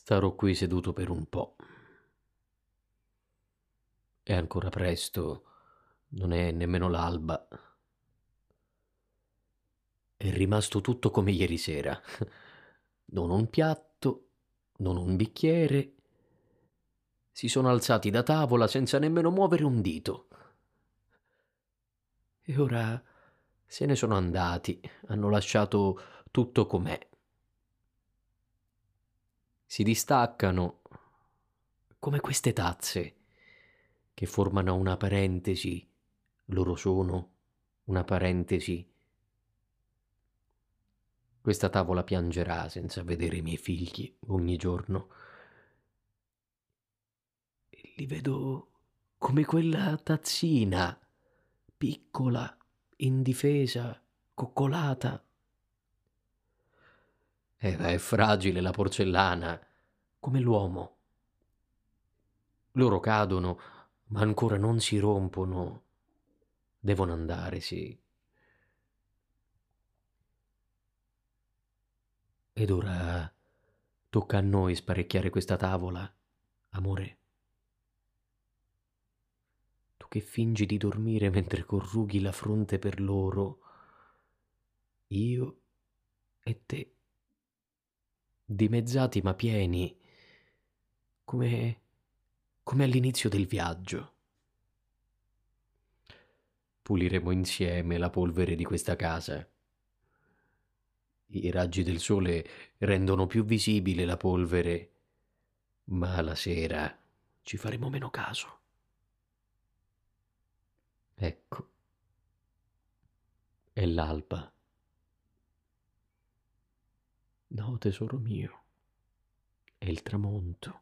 Starò qui seduto per un po'. È ancora presto, non è nemmeno l'alba. È rimasto tutto come ieri sera. Non un piatto, non un bicchiere. Si sono alzati da tavola senza nemmeno muovere un dito. E ora se ne sono andati, hanno lasciato tutto com'è. Si distaccano come queste tazze che formano una parentesi, loro sono una parentesi. Questa tavola piangerà senza vedere i miei figli ogni giorno. Li vedo come quella tazzina, piccola, indifesa, coccolata. Ed è fragile la porcellana, come l'uomo. Loro cadono, ma ancora non si rompono. Devono andare, sì. Ed ora tocca a noi sparecchiare questa tavola, amore. Tu che fingi di dormire mentre corrughi la fronte per loro, io e te, dimezzati ma pieni, come, come all'inizio del viaggio. Puliremo insieme la polvere di questa casa. I raggi del sole rendono più visibile la polvere, ma la sera ci faremo meno caso. Ecco, è l'alba. No, tesoro mio, è il tramonto.